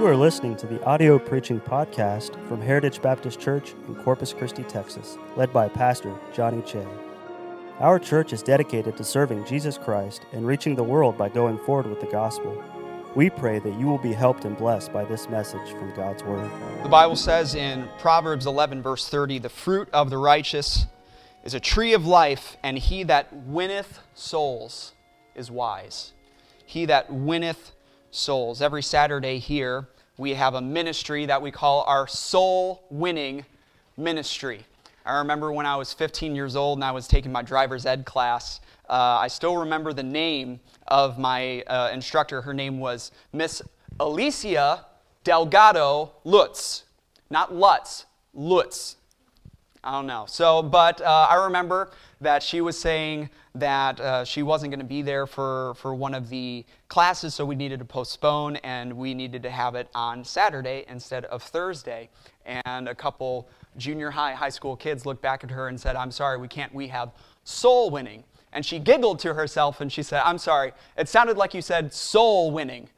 You are listening to the audio preaching podcast from Heritage Baptist Church in Corpus Christi, Texas, led by Pastor Johnny Che. Our church is dedicated to serving Jesus Christ and reaching the world by going forward with the gospel. We pray that you will be helped and blessed by this message from God's Word. The Bible says in Proverbs 11, verse 30, the fruit of the righteous is a tree of life, and he that winneth souls is wise. He that winneth souls. Every Saturday here, we have a ministry that we call our soul winning ministry. I remember when I was 15 years old and I was taking my driver's ed class. Uh, I still remember the name of my uh, instructor. Her name was Miss Alicia Delgado Lutz. Not Lutz, Lutz. I don't know. So, but uh, I remember that she was saying that uh, she wasn't going to be there for, for one of the classes, so we needed to postpone, and we needed to have it on Saturday instead of Thursday. And a couple junior high, high school kids looked back at her and said, I'm sorry, we can't, we have soul winning. And she giggled to herself and she said, I'm sorry, it sounded like you said soul winning.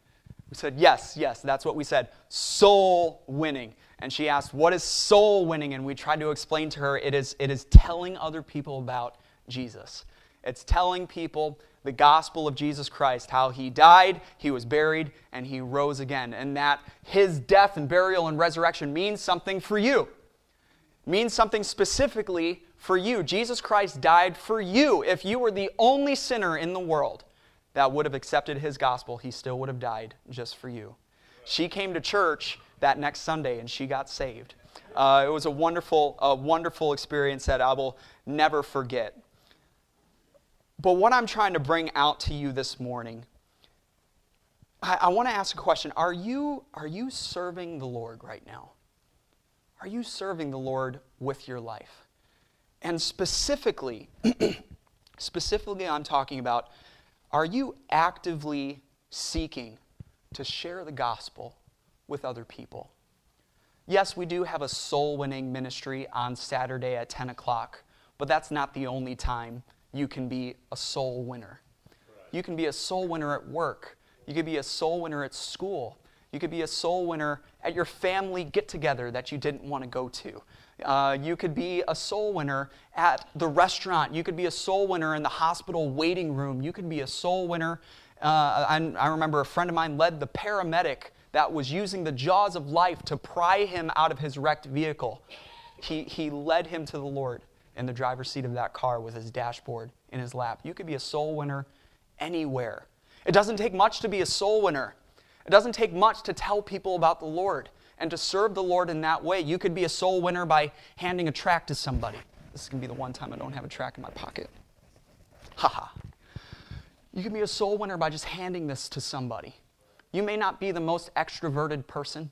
We said, Yes, yes, that's what we said, soul winning. And she asked, What is soul winning? And we tried to explain to her it is, it is telling other people about Jesus. It's telling people the gospel of Jesus Christ, how he died, he was buried, and he rose again. And that his death and burial and resurrection means something for you. means something specifically for you. Jesus Christ died for you. If you were the only sinner in the world that would have accepted his gospel, he still would have died just for you. She came to church that next Sunday and she got saved. Uh, it was a wonderful, a wonderful experience that I will never forget. But what I'm trying to bring out to you this morning, I, I want to ask a question. Are you, are you serving the Lord right now? Are you serving the Lord with your life? And specifically, specifically, I'm talking about are you actively seeking to share the gospel with other people? Yes, we do have a soul winning ministry on Saturday at 10 o'clock, but that's not the only time you can be a soul winner. You can be a soul winner at work. You could be a soul winner at school. You could be a soul winner at your family get together that you didn't want to go to. Uh, you could be a soul winner at the restaurant. You could be a soul winner in the hospital waiting room. You could be a soul winner. Uh, I, I remember a friend of mine led the paramedic that was using the jaws of life to pry him out of his wrecked vehicle. He, he led him to the Lord in the driver's seat of that car with his dashboard in his lap. You could be a soul winner anywhere. It doesn't take much to be a soul winner. It doesn't take much to tell people about the Lord and to serve the Lord in that way. You could be a soul winner by handing a tract to somebody. This is going to be the one time I don't have a tract in my pocket. Haha. You can be a soul winner by just handing this to somebody. You may not be the most extroverted person.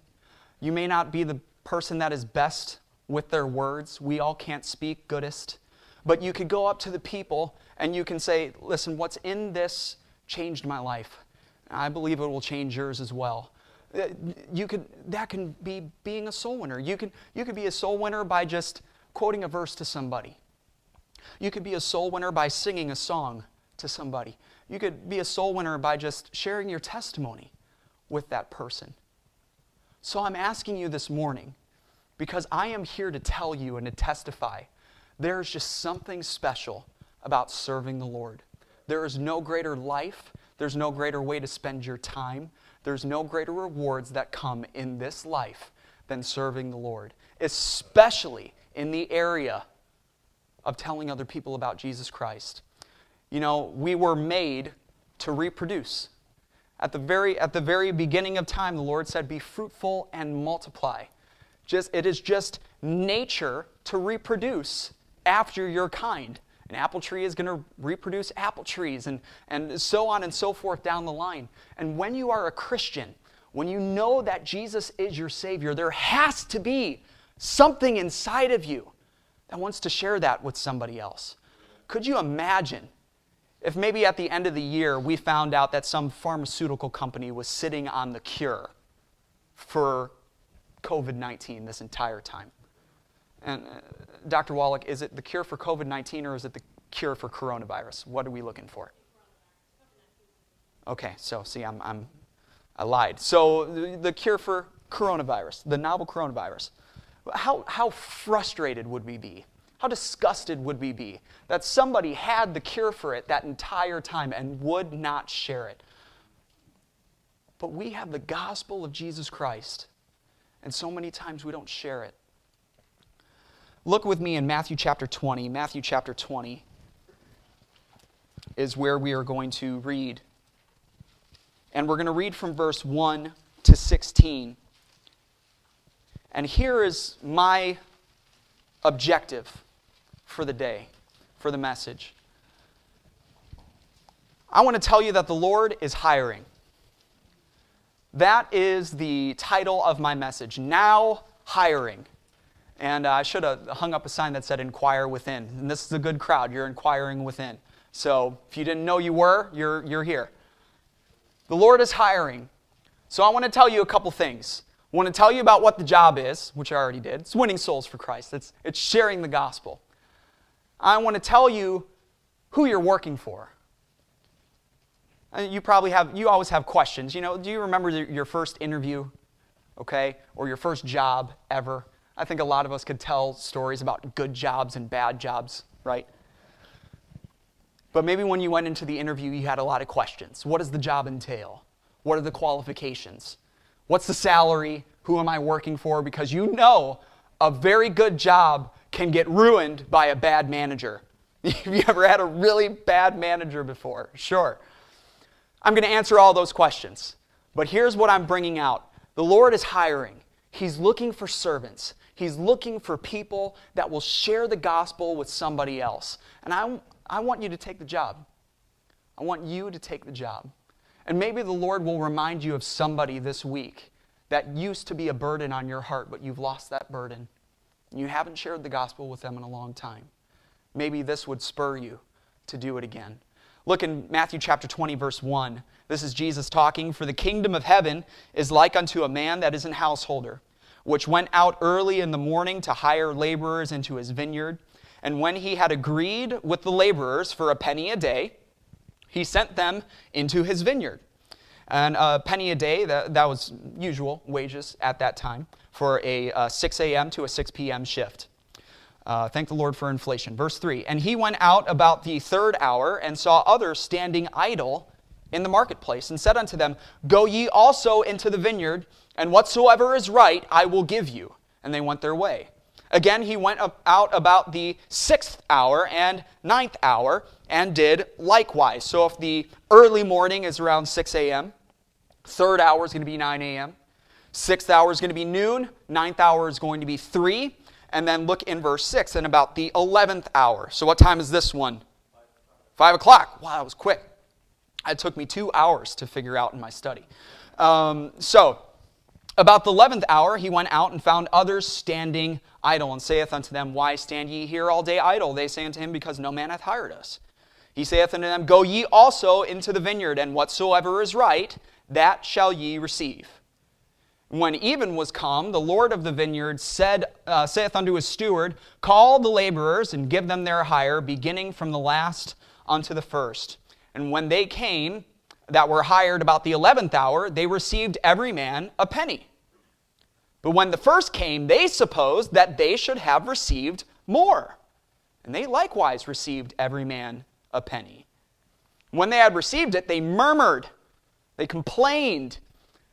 You may not be the person that is best with their words. We all can't speak goodest. But you could go up to the people and you can say, Listen, what's in this changed my life. I believe it will change yours as well. Uh, you could, that can be being a soul winner. You can, you could be a soul winner by just quoting a verse to somebody. You could be a soul winner by singing a song to somebody. You could be a soul winner by just sharing your testimony with that person. So I'm asking you this morning because I am here to tell you and to testify there's just something special about serving the Lord. There is no greater life, there's no greater way to spend your time, there's no greater rewards that come in this life than serving the Lord, especially in the area of telling other people about Jesus Christ. You know, we were made to reproduce. At the very, at the very beginning of time, the Lord said, Be fruitful and multiply. Just, it is just nature to reproduce after your kind. An apple tree is going to reproduce apple trees, and, and so on and so forth down the line. And when you are a Christian, when you know that Jesus is your Savior, there has to be something inside of you that wants to share that with somebody else. Could you imagine if maybe at the end of the year we found out that some pharmaceutical company was sitting on the cure for COVID 19 this entire time? And uh, Dr. Wallach, is it the cure for COVID 19 or is it the cure for coronavirus? What are we looking for? Okay, so see, I'm, I'm I lied. So, the, the cure for coronavirus, the novel coronavirus. How, how frustrated would we be? How disgusted would we be that somebody had the cure for it that entire time and would not share it? But we have the gospel of Jesus Christ, and so many times we don't share it. Look with me in Matthew chapter 20. Matthew chapter 20 is where we are going to read. And we're going to read from verse 1 to 16. And here is my objective for the day, for the message. I want to tell you that the Lord is hiring. That is the title of my message. Now hiring. And uh, I should have hung up a sign that said inquire within. And this is a good crowd. You're inquiring within. So if you didn't know you were, you're, you're here. The Lord is hiring. So I want to tell you a couple things. I want to tell you about what the job is, which I already did. It's winning souls for Christ, it's, it's sharing the gospel. I want to tell you who you're working for. Uh, you probably have, you always have questions. You know, do you remember your first interview, okay, or your first job ever? I think a lot of us could tell stories about good jobs and bad jobs, right? But maybe when you went into the interview, you had a lot of questions. What does the job entail? What are the qualifications? What's the salary? Who am I working for? Because you know a very good job can get ruined by a bad manager. Have you ever had a really bad manager before? Sure. I'm going to answer all those questions. But here's what I'm bringing out the Lord is hiring, He's looking for servants. He's looking for people that will share the gospel with somebody else. And I, I want you to take the job. I want you to take the job. And maybe the Lord will remind you of somebody this week that used to be a burden on your heart, but you've lost that burden. You haven't shared the gospel with them in a long time. Maybe this would spur you to do it again. Look in Matthew chapter 20, verse 1. This is Jesus talking. For the kingdom of heaven is like unto a man that is an householder which went out early in the morning to hire laborers into his vineyard. And when he had agreed with the laborers for a penny a day, he sent them into his vineyard. And a penny a day, that, that was usual wages at that time for a, uh, a 6 a.m. to a 6 p.m. shift. Uh, thank the Lord for inflation. Verse 3 And he went out about the third hour and saw others standing idle in the marketplace, and said unto them, Go ye also into the vineyard, and whatsoever is right I will give you. And they went their way. Again, he went out about the sixth hour and ninth hour and did likewise. So if the early morning is around 6 a.m., third hour is going to be 9 a.m., sixth hour is going to be noon, ninth hour is going to be 3, and then look in verse 6 and about the 11th hour. So what time is this one? 5 o'clock. Wow, that was quick. It took me two hours to figure out in my study. Um, so, about the eleventh hour, he went out and found others standing idle, and saith unto them, Why stand ye here all day idle? They say unto him, Because no man hath hired us. He saith unto them, Go ye also into the vineyard, and whatsoever is right, that shall ye receive. When even was come, the Lord of the vineyard said, uh, saith unto his steward, Call the laborers and give them their hire, beginning from the last unto the first. And when they came that were hired about the eleventh hour, they received every man a penny. But when the first came, they supposed that they should have received more. And they likewise received every man a penny. When they had received it, they murmured, they complained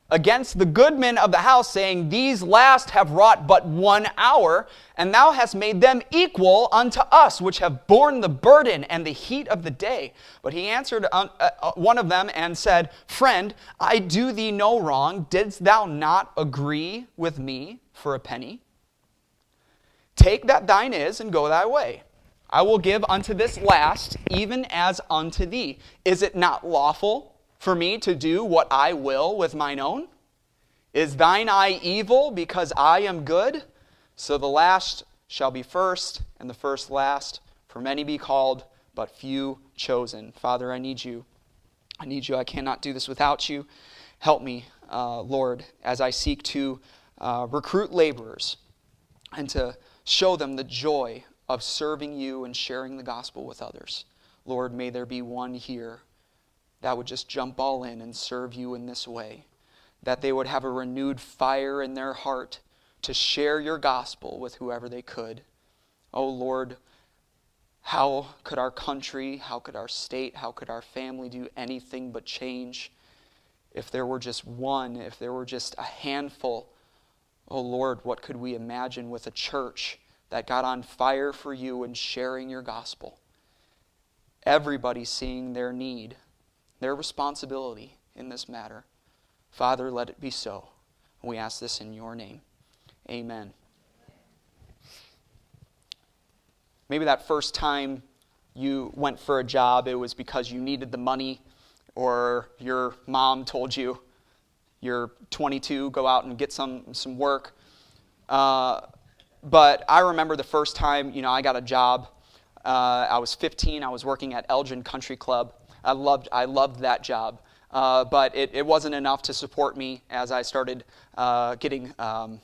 against the good men of the house, saying, These last have wrought but one hour, and thou hast made them equal unto us, which have borne the burden and the heat of the day. But he answered uh, uh, one of them and said, Friend, I do thee no wrong. Didst thou not agree with me for a penny? Take that thine is and go thy way. I will give unto this last, even as unto thee. Is it not lawful? For me to do what I will with mine own? Is thine eye evil because I am good? So the last shall be first, and the first last. For many be called, but few chosen. Father, I need you. I need you. I cannot do this without you. Help me, uh, Lord, as I seek to uh, recruit laborers and to show them the joy of serving you and sharing the gospel with others. Lord, may there be one here that would just jump all in and serve you in this way. that they would have a renewed fire in their heart to share your gospel with whoever they could. Oh Lord, how could our country, how could our state, how could our family do anything but change if there were just one, if there were just a handful? Oh Lord, what could we imagine with a church that got on fire for you and sharing your gospel? Everybody seeing their need, their responsibility in this matter. Father, let it be so. We ask this in your name. Amen. Maybe that first time you went for a job, it was because you needed the money, or your mom told you, you're 22, go out and get some, some work. Uh, but I remember the first time, you know, I got a job. Uh, I was 15. I was working at Elgin Country Club. I loved, I loved that job. Uh, but it, it, wasn't enough to support me as I started uh, getting, um,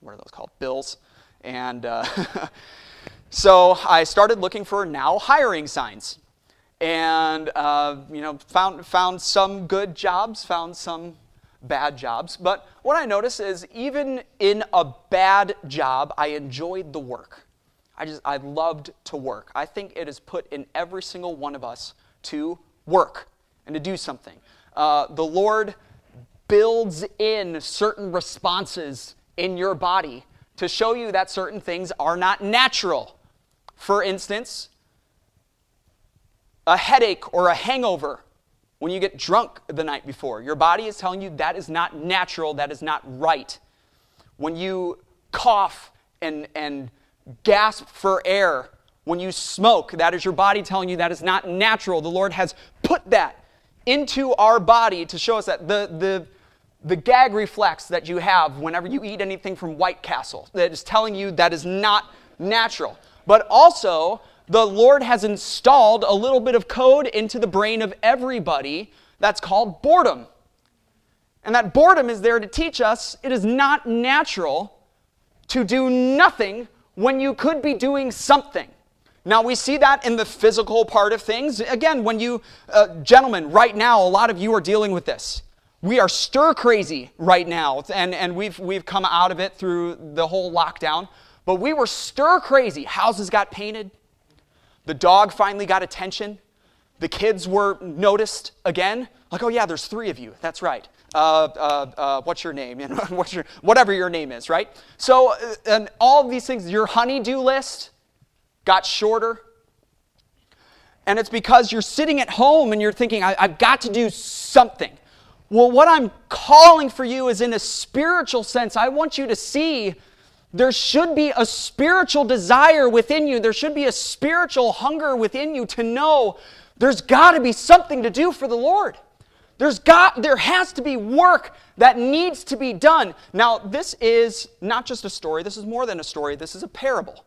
what are those called, bills. And uh, So I started looking for now hiring signs. And uh, you know found, found some good jobs found some bad jobs. But what i noticed is even in a bad job i enjoyed the work. I just i loved to work. I think it is put in every single one of us to work and to do something uh, the lord builds in certain responses in your body to show you that certain things are not natural for instance, a headache or a hangover when you get drunk the night before. Your body is telling you that is not natural, that is not right. When you cough and, and gasp for air, when you smoke, that is your body telling you that is not natural. The Lord has put that into our body to show us that the, the, the gag reflex that you have whenever you eat anything from White Castle, that is telling you that is not natural but also the Lord has installed a little bit of code into the brain of everybody that's called boredom. And that boredom is there to teach us it is not natural to do nothing when you could be doing something. Now, we see that in the physical part of things. Again, when you, uh, gentlemen, right now, a lot of you are dealing with this. We are stir crazy right now, and, and we've, we've come out of it through the whole lockdown. But we were stir crazy. Houses got painted. The dog finally got attention. The kids were noticed again. Like, oh, yeah, there's three of you. That's right. Uh, uh, uh, what's your name? what's your, whatever your name is, right? So, uh, and all of these things, your honeydew list got shorter. And it's because you're sitting at home and you're thinking, I, I've got to do something. Well, what I'm calling for you is in a spiritual sense. I want you to see there should be a spiritual desire within you. There should be a spiritual hunger within you to know there's got to be something to do for the Lord. There's got there has to be work that needs to be done. Now, this is not just a story, this is more than a story, this is a parable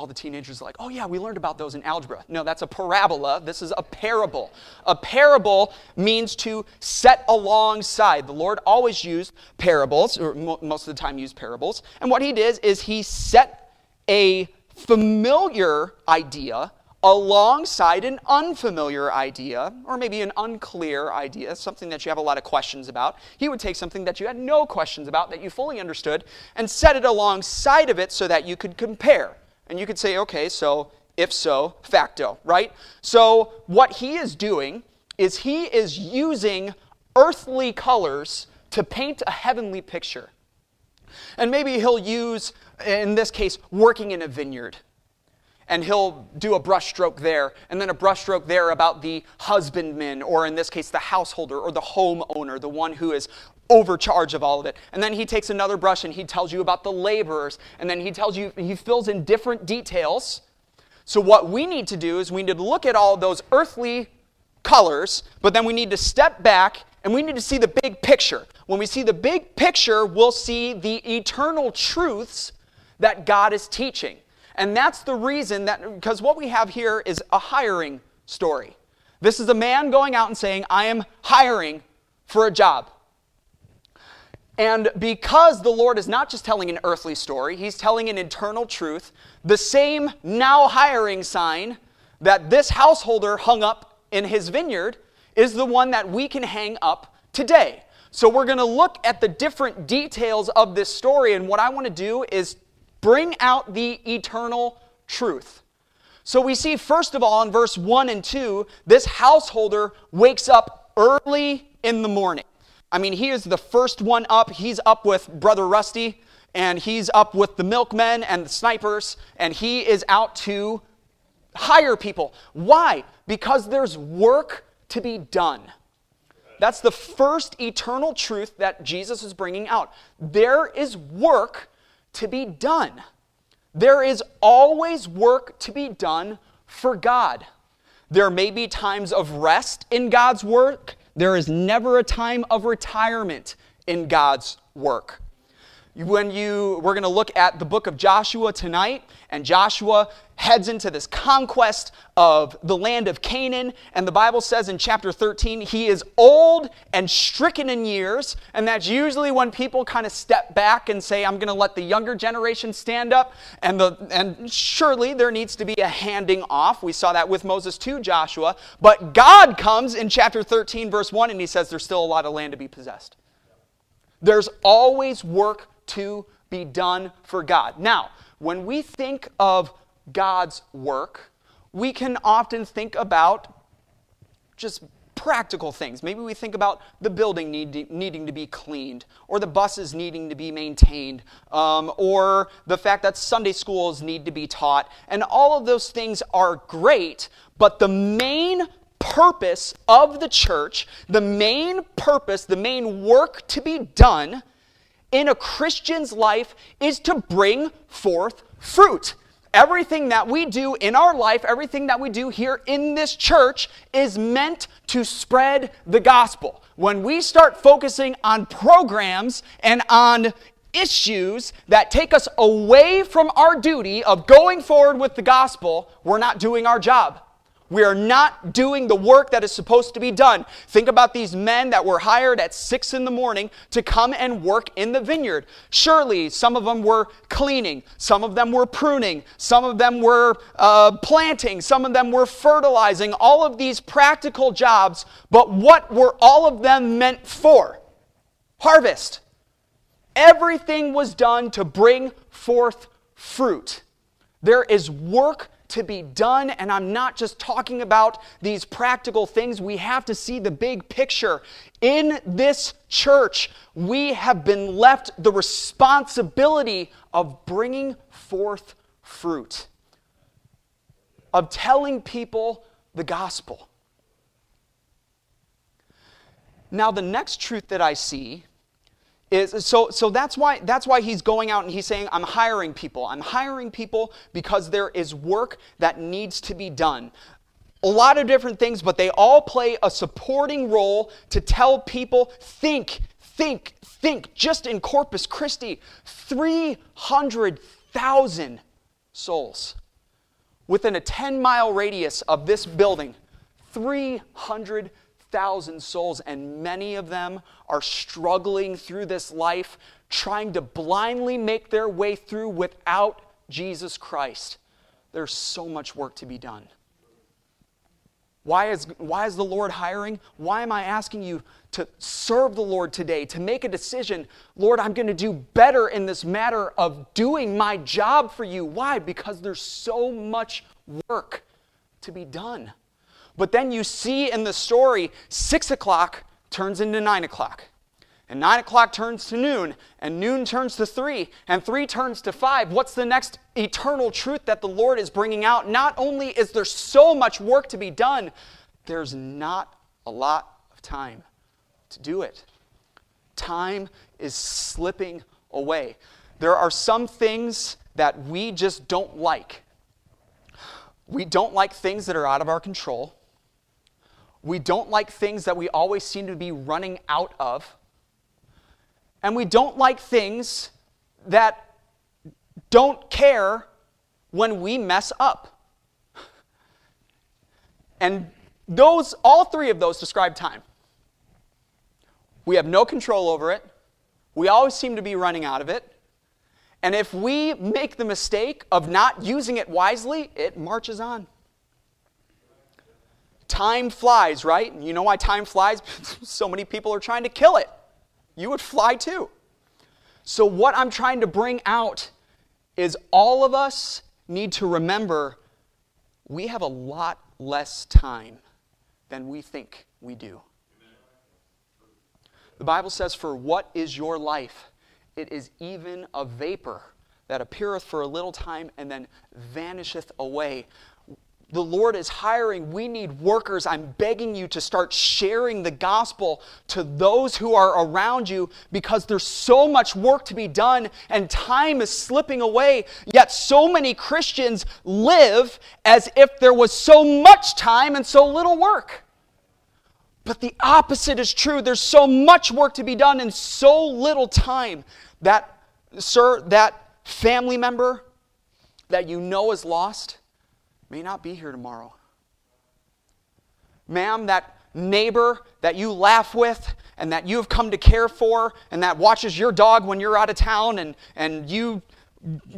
all the teenagers are like, oh, yeah, we learned about those in algebra. No, that's a parabola. This is a parable. A parable means to set alongside. The Lord always used parables, or most of the time used parables. And what he did is he set a familiar idea alongside an unfamiliar idea, or maybe an unclear idea, something that you have a lot of questions about. He would take something that you had no questions about, that you fully understood, and set it alongside of it so that you could compare. And you could say, okay, so ipso facto, right? So what he is doing is he is using earthly colors to paint a heavenly picture. And maybe he'll use, in this case, working in a vineyard. And he'll do a brushstroke there, and then a brushstroke there about the husbandman, or in this case, the householder or the homeowner, the one who is overcharge of all of it. And then he takes another brush and he tells you about the laborers. And then he tells you, he fills in different details. So, what we need to do is we need to look at all those earthly colors, but then we need to step back and we need to see the big picture. When we see the big picture, we'll see the eternal truths that God is teaching. And that's the reason that, because what we have here is a hiring story. This is a man going out and saying, I am hiring for a job. And because the Lord is not just telling an earthly story, He's telling an eternal truth, the same now hiring sign that this householder hung up in his vineyard is the one that we can hang up today. So we're going to look at the different details of this story, and what I want to do is bring out the eternal truth. So we see, first of all, in verse 1 and 2, this householder wakes up early in the morning. I mean, he is the first one up. He's up with Brother Rusty, and he's up with the milkmen and the snipers, and he is out to hire people. Why? Because there's work to be done. That's the first eternal truth that Jesus is bringing out. There is work to be done. There is always work to be done for God. There may be times of rest in God's work. There is never a time of retirement in God's work. When you we're going to look at the book of Joshua tonight and Joshua heads into this conquest of the land of Canaan. And the Bible says in chapter 13 he is old and stricken in years. And that's usually when people kind of step back and say I'm going to let the younger generation stand up. And the and surely there needs to be a handing off. We saw that with Moses to Joshua. But God comes in chapter 13 verse 1 and he says there's still a lot of land to be possessed. There's always work to be done for God. Now, when we think of God's work, we can often think about just practical things. Maybe we think about the building need, needing to be cleaned, or the buses needing to be maintained, um, or the fact that Sunday schools need to be taught. And all of those things are great, but the main purpose of the church, the main purpose, the main work to be done in a Christian's life is to bring forth fruit. Everything that we do in our life, everything that we do here in this church is meant to spread the gospel. When we start focusing on programs and on issues that take us away from our duty of going forward with the gospel, we're not doing our job. We are not doing the work that is supposed to be done. Think about these men that were hired at six in the morning to come and work in the vineyard. Surely some of them were cleaning, some of them were pruning, some of them were uh, planting, some of them were fertilizing, all of these practical jobs. But what were all of them meant for? Harvest. Everything was done to bring forth fruit. There is work to be done. And I'm not just talking about these practical things. We have to see the big picture. In this church, we have been left the responsibility of bringing forth fruit, of telling people the gospel. Now, the next truth that I see is so so that's why that's why he's going out and he's saying i'm hiring people. I'm hiring people because there is work that needs to be done. A lot of different things but they all play a supporting role to tell people think think think. Just in corpus christi 300000 souls within a 10 mile radius of this building 300000 Thousand souls, and many of them are struggling through this life, trying to blindly make their way through without Jesus Christ. There's so much work to be done. Why is, why is the Lord hiring? Why am I asking you to serve the Lord today, to make a decision? Lord, I'm going to do better in this matter of doing my job for you. Why? Because there's so much work to be done. But then you see in the story, six o'clock turns into nine o'clock. And nine o'clock turns to noon, and noon turns to three, and three turns to five. What's the next eternal truth that the Lord is bringing out? Not only is there so much work to be done, there's not a lot of time to do it. Time is slipping away. There are some things that we just don't like. We don't like things that are out of our control. We don't like things that we always seem to be running out of. And we don't like things that don't care when we mess up. And those all three of those describe time. We have no control over it. We always seem to be running out of it. And if we make the mistake of not using it wisely, it marches on. Time flies, right? You know why time flies? so many people are trying to kill it. You would fly too. So, what I'm trying to bring out is all of us need to remember we have a lot less time than we think we do. The Bible says, For what is your life? It is even a vapor that appeareth for a little time and then vanisheth away the Lord is hiring. We need workers. I'm begging you to start sharing the gospel to those who are around you because there's so much work to be done and time is slipping away. Yet, so many Christians live as if there was so much time and so little work. But the opposite is true. There's so much work to be done and so little time. That, sir, that family member that you know is lost may not be here tomorrow. Ma'am, that neighbor that you laugh with and that you have come to care for and that watches your dog when you're out of town and, and you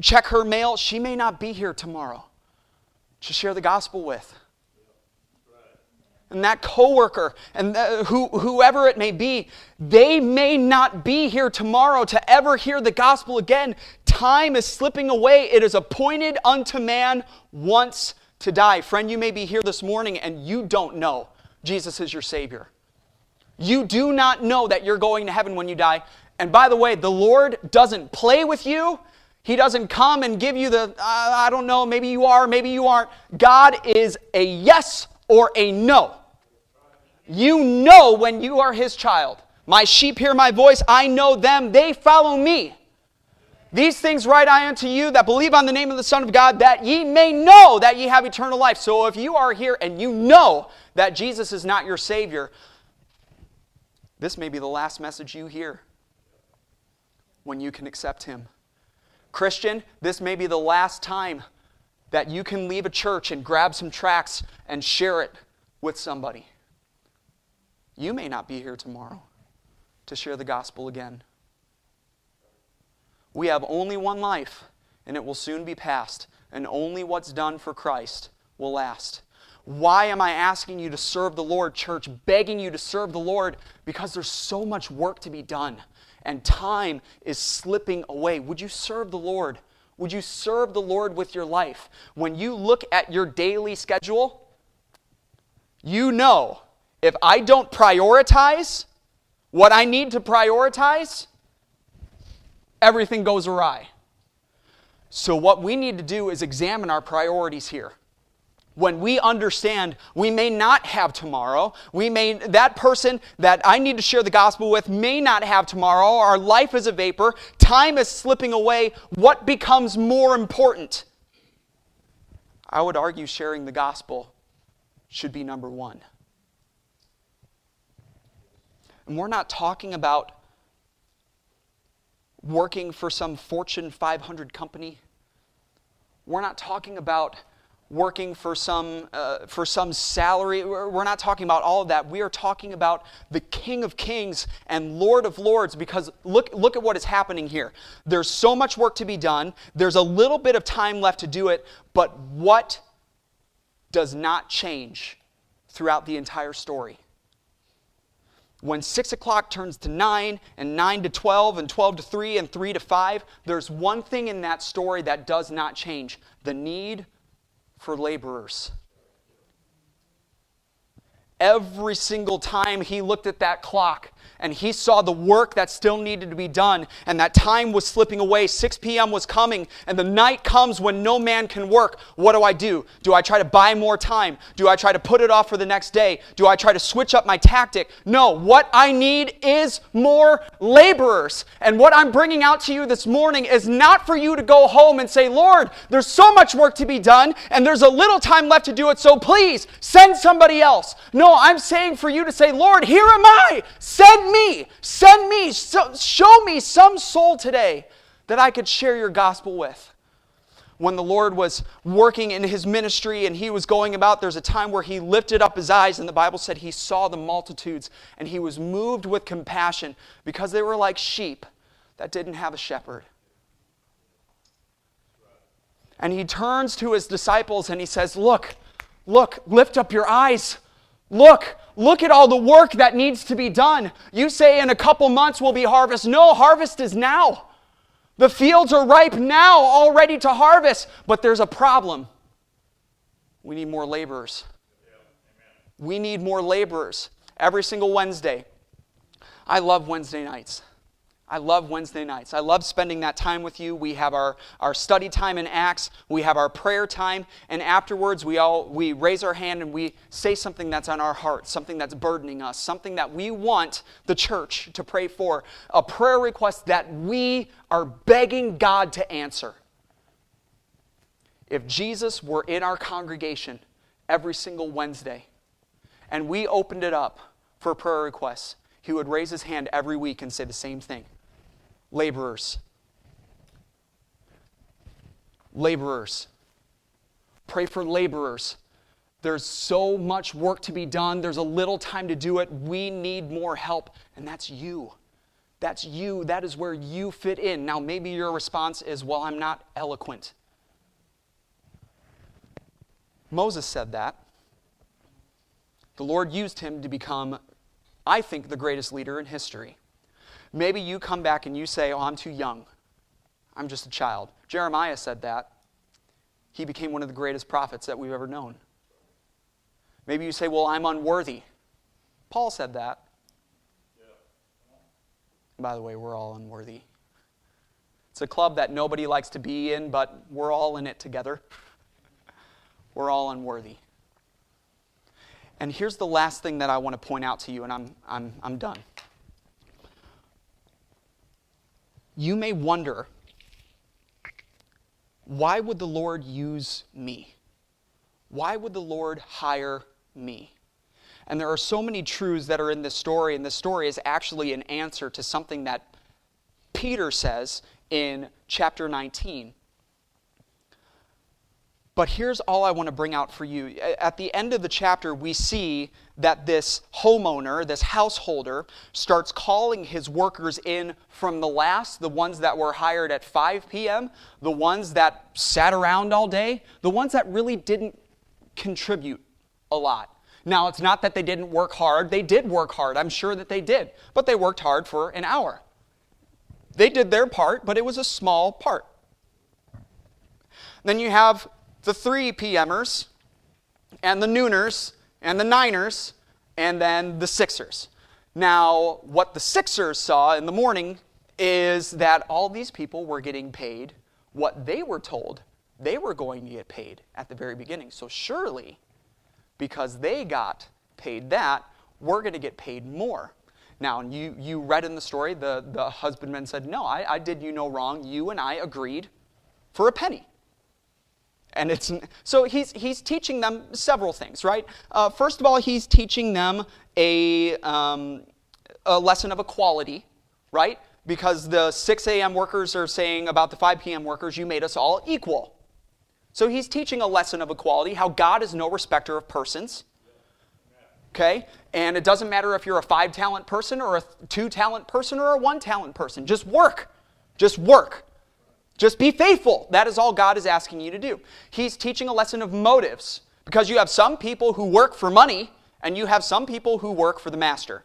check her mail, she may not be here tomorrow to share the gospel with. And that coworker and the, who, whoever it may be, they may not be here tomorrow to ever hear the gospel again. Time is slipping away. It is appointed unto man once to die. Friend, you may be here this morning and you don't know Jesus is your Savior. You do not know that you're going to heaven when you die. And by the way, the Lord doesn't play with you. He doesn't come and give you the, uh, I don't know, maybe you are, maybe you aren't. God is a yes or a no. You know when you are His child. My sheep hear my voice, I know them, they follow me. These things write I unto you that believe on the name of the Son of God, that ye may know that ye have eternal life. So if you are here and you know that Jesus is not your Savior, this may be the last message you hear when you can accept Him. Christian, this may be the last time that you can leave a church and grab some tracts and share it with somebody. You may not be here tomorrow to share the gospel again. We have only one life, and it will soon be past, and only what's done for Christ will last. Why am I asking you to serve the Lord, church? Begging you to serve the Lord because there's so much work to be done and time is slipping away. Would you serve the Lord? Would you serve the Lord with your life? When you look at your daily schedule, you know if I don't prioritize what I need to prioritize, everything goes awry. So, what we need to do is examine our priorities here. When we understand we may not have tomorrow, we may that person that I need to share the gospel with may not have tomorrow. Our life is a vapor, time is slipping away. What becomes more important? I would argue sharing the gospel should be number 1. And we're not talking about working for some Fortune 500 company. We're not talking about working for some, uh, for some salary. We're not talking about all of that. We are talking about the King of Kings and Lord of Lords because look, look at what is happening here. There's so much work to be done, there's a little bit of time left to do it, but what does not change throughout the entire story? When 6 o'clock turns to 9 and 9 to 12 and 12 to 3 and 3 to 5, there's one thing in that story that does not change the need for laborers. Every single time he looked at that clock, and he saw the work that still needed to be done, and that time was slipping away. 6 p.m. was coming, and the night comes when no man can work. What do I do? Do I try to buy more time? Do I try to put it off for the next day? Do I try to switch up my tactic? No, what I need is more laborers. And what I'm bringing out to you this morning is not for you to go home and say, Lord, there's so much work to be done, and there's a little time left to do it, so please send somebody else. No, I'm saying for you to say, Lord, here am I. Send me, send me, so, show me some soul today that I could share your gospel with. When the Lord was working in his ministry and he was going about, there's a time where he lifted up his eyes, and the Bible said he saw the multitudes and he was moved with compassion because they were like sheep that didn't have a shepherd. And he turns to his disciples and he says, Look, look, lift up your eyes. Look, look at all the work that needs to be done. You say in a couple months will be harvest. No, harvest is now. The fields are ripe now, all ready to harvest. But there's a problem. We need more laborers. We need more laborers every single Wednesday. I love Wednesday nights. I love Wednesday nights. I love spending that time with you. We have our, our study time in Acts, we have our prayer time, and afterwards we all we raise our hand and we say something that's on our heart, something that's burdening us, something that we want the church to pray for, a prayer request that we are begging God to answer. If Jesus were in our congregation every single Wednesday and we opened it up for prayer requests, he would raise his hand every week and say the same thing laborers. Laborers. Pray for laborers. There's so much work to be done. There's a little time to do it. We need more help, and that's you. That's you. That is where you fit in. Now, maybe your response is, Well, I'm not eloquent. Moses said that. The Lord used him to become, I think, the greatest leader in history. Maybe you come back and you say, Oh, I'm too young. I'm just a child. Jeremiah said that. He became one of the greatest prophets that we've ever known. Maybe you say, Well, I'm unworthy. Paul said that. By the way, we're all unworthy. It's a club that nobody likes to be in, but we're all in it together. We're all unworthy. And here's the last thing that I want to point out to you, and I'm, I'm, I'm done. You may wonder why would the Lord use me? Why would the Lord hire me? And there are so many truths that are in this story, and this story is actually an answer to something that Peter says in chapter 19. But here's all I want to bring out for you. At the end of the chapter, we see that this homeowner, this householder, starts calling his workers in from the last, the ones that were hired at 5 p.m., the ones that sat around all day, the ones that really didn't contribute a lot. Now, it's not that they didn't work hard. They did work hard. I'm sure that they did. But they worked hard for an hour. They did their part, but it was a small part. Then you have the 3 p.m.ers and the nooners and the niners and then the sixers. Now, what the sixers saw in the morning is that all these people were getting paid what they were told they were going to get paid at the very beginning. So, surely, because they got paid that, we're going to get paid more. Now, you, you read in the story, the, the husbandman said, No, I, I did you no wrong. You and I agreed for a penny. And it's so he's he's teaching them several things, right? Uh, first of all, he's teaching them a um, a lesson of equality, right? Because the 6 a.m. workers are saying about the 5 p.m. workers, you made us all equal. So he's teaching a lesson of equality, how God is no respecter of persons. Okay? And it doesn't matter if you're a five talent person or a two talent person or a one talent person. Just work. Just work. Just be faithful. That is all God is asking you to do. He's teaching a lesson of motives because you have some people who work for money and you have some people who work for the master.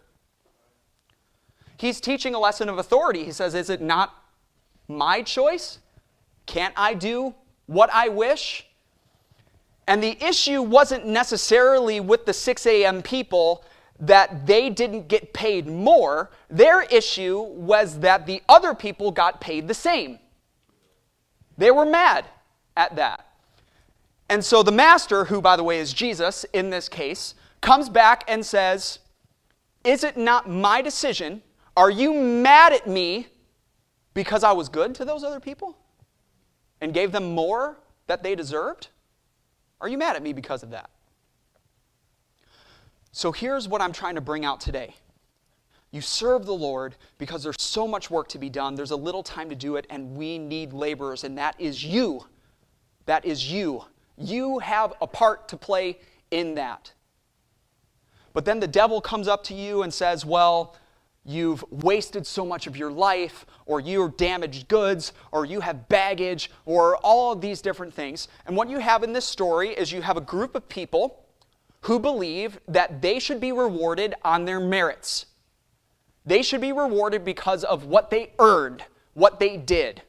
He's teaching a lesson of authority. He says, Is it not my choice? Can't I do what I wish? And the issue wasn't necessarily with the 6 a.m. people that they didn't get paid more. Their issue was that the other people got paid the same. They were mad at that. And so the master, who by the way is Jesus in this case, comes back and says, Is it not my decision? Are you mad at me because I was good to those other people and gave them more that they deserved? Are you mad at me because of that? So here's what I'm trying to bring out today. You serve the Lord because there's so much work to be done. There's a little time to do it, and we need laborers, and that is you. That is you. You have a part to play in that. But then the devil comes up to you and says, Well, you've wasted so much of your life, or you're damaged goods, or you have baggage, or all of these different things. And what you have in this story is you have a group of people who believe that they should be rewarded on their merits. They should be rewarded because of what they earned, what they did.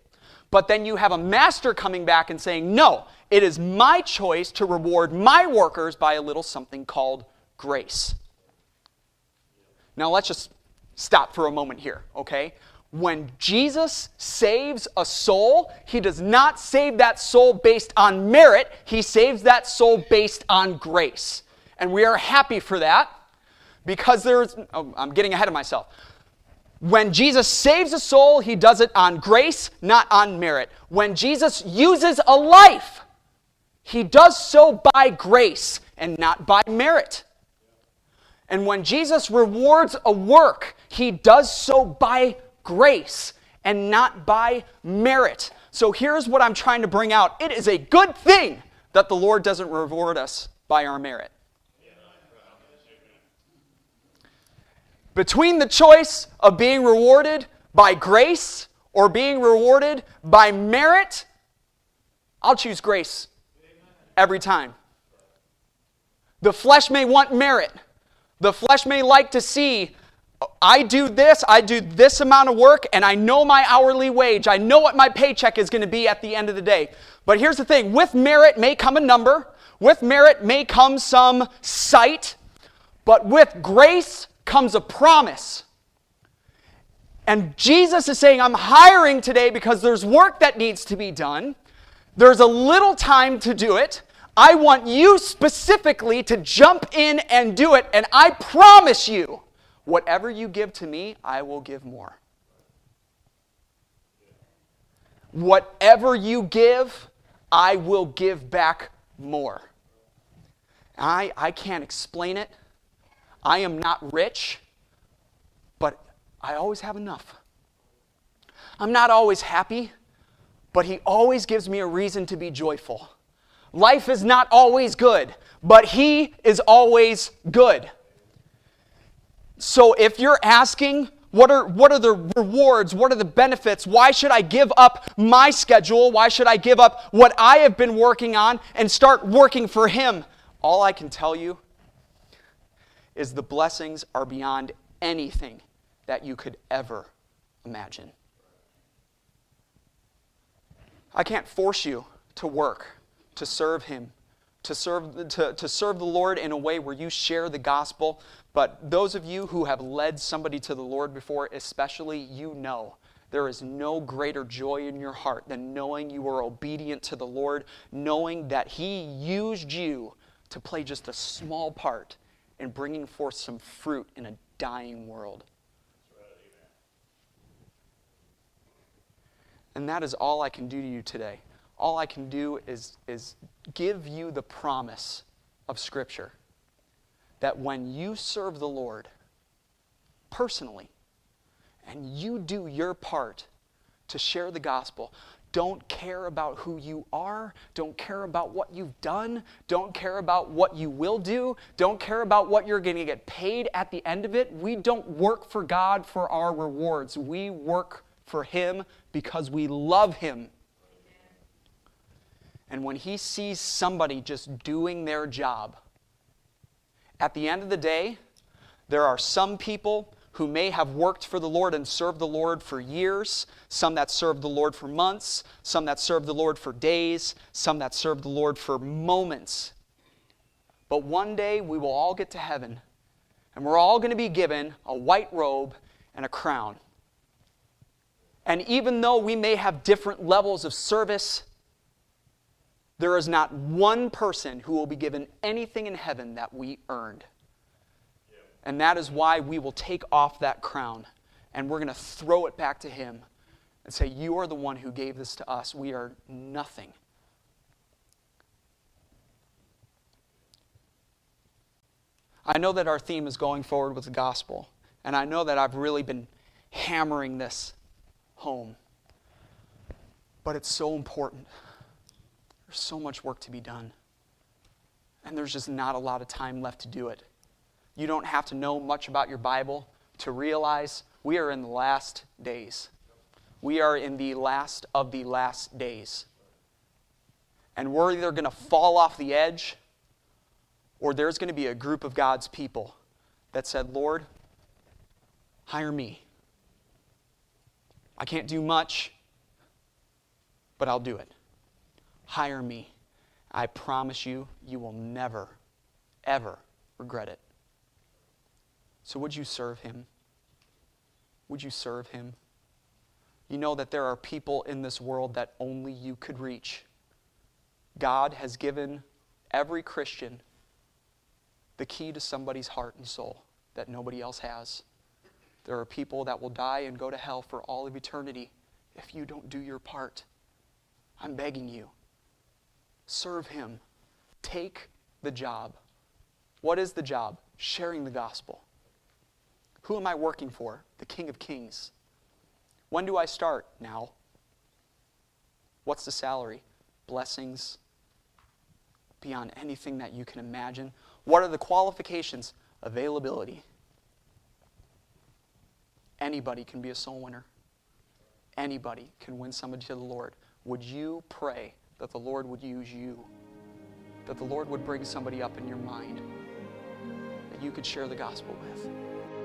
But then you have a master coming back and saying, No, it is my choice to reward my workers by a little something called grace. Now let's just stop for a moment here, okay? When Jesus saves a soul, he does not save that soul based on merit, he saves that soul based on grace. And we are happy for that because there's, oh, I'm getting ahead of myself. When Jesus saves a soul, he does it on grace, not on merit. When Jesus uses a life, he does so by grace and not by merit. And when Jesus rewards a work, he does so by grace and not by merit. So here's what I'm trying to bring out it is a good thing that the Lord doesn't reward us by our merit. Between the choice of being rewarded by grace or being rewarded by merit, I'll choose grace every time. The flesh may want merit. The flesh may like to see I do this, I do this amount of work, and I know my hourly wage. I know what my paycheck is going to be at the end of the day. But here's the thing with merit may come a number, with merit may come some sight, but with grace comes a promise. And Jesus is saying, I'm hiring today because there's work that needs to be done. There's a little time to do it. I want you specifically to jump in and do it. And I promise you, whatever you give to me, I will give more. Whatever you give, I will give back more. I, I can't explain it. I am not rich, but I always have enough. I'm not always happy, but He always gives me a reason to be joyful. Life is not always good, but He is always good. So if you're asking, what are, what are the rewards? What are the benefits? Why should I give up my schedule? Why should I give up what I have been working on and start working for Him? All I can tell you is the blessings are beyond anything that you could ever imagine. I can't force you to work to serve Him, to serve, to, to serve the Lord in a way where you share the gospel. But those of you who have led somebody to the Lord before, especially, you know there is no greater joy in your heart than knowing you were obedient to the Lord, knowing that He used you to play just a small part in bringing forth some fruit in a dying world. And that is all I can do to you today all I can do is, is give you the promise of Scripture that when you serve the Lord personally and you do your part to share the gospel, don't care about who you are, don't care about what you've done, don't care about what you will do, don't care about what you're going to get paid at the end of it. We don't work for God for our rewards. We work for Him because we love Him and when he sees somebody just doing their job, at the end of the day, there are some people who may have worked for the Lord and served the Lord for years, some that served the Lord for months, some that served the Lord for days, some that served the Lord for moments. But one day we will all get to heaven, and we're all going to be given a white robe and a crown. And even though we may have different levels of service, there is not one person who will be given anything in heaven that we earned. And that is why we will take off that crown and we're going to throw it back to Him and say, You are the one who gave this to us. We are nothing. I know that our theme is going forward with the gospel, and I know that I've really been hammering this home. But it's so important. There's so much work to be done. And there's just not a lot of time left to do it. You don't have to know much about your Bible to realize we are in the last days. We are in the last of the last days. And we're either going to fall off the edge Or there's going to be a group of God's people that said, Lord, hire me. I can't do much, but I'll do it. Hire me. I promise you, you will never, ever regret it. So, would you serve him? Would you serve him? You know that there are people in this world that only you could reach. God has given every Christian the key to somebody's heart and soul that nobody else has. There are people that will die and go to hell for all of eternity if you don't do your part. I'm begging you. Serve Him. Take the job. What is the job? Sharing the gospel. Who am I working for? The King of Kings. When do I start? Now. What's the salary? Blessings beyond anything that you can imagine. What are the qualifications? Availability. Anybody can be a soul winner. Anybody can win somebody to the Lord. Would you pray that the Lord would use you? That the Lord would bring somebody up in your mind that you could share the gospel with?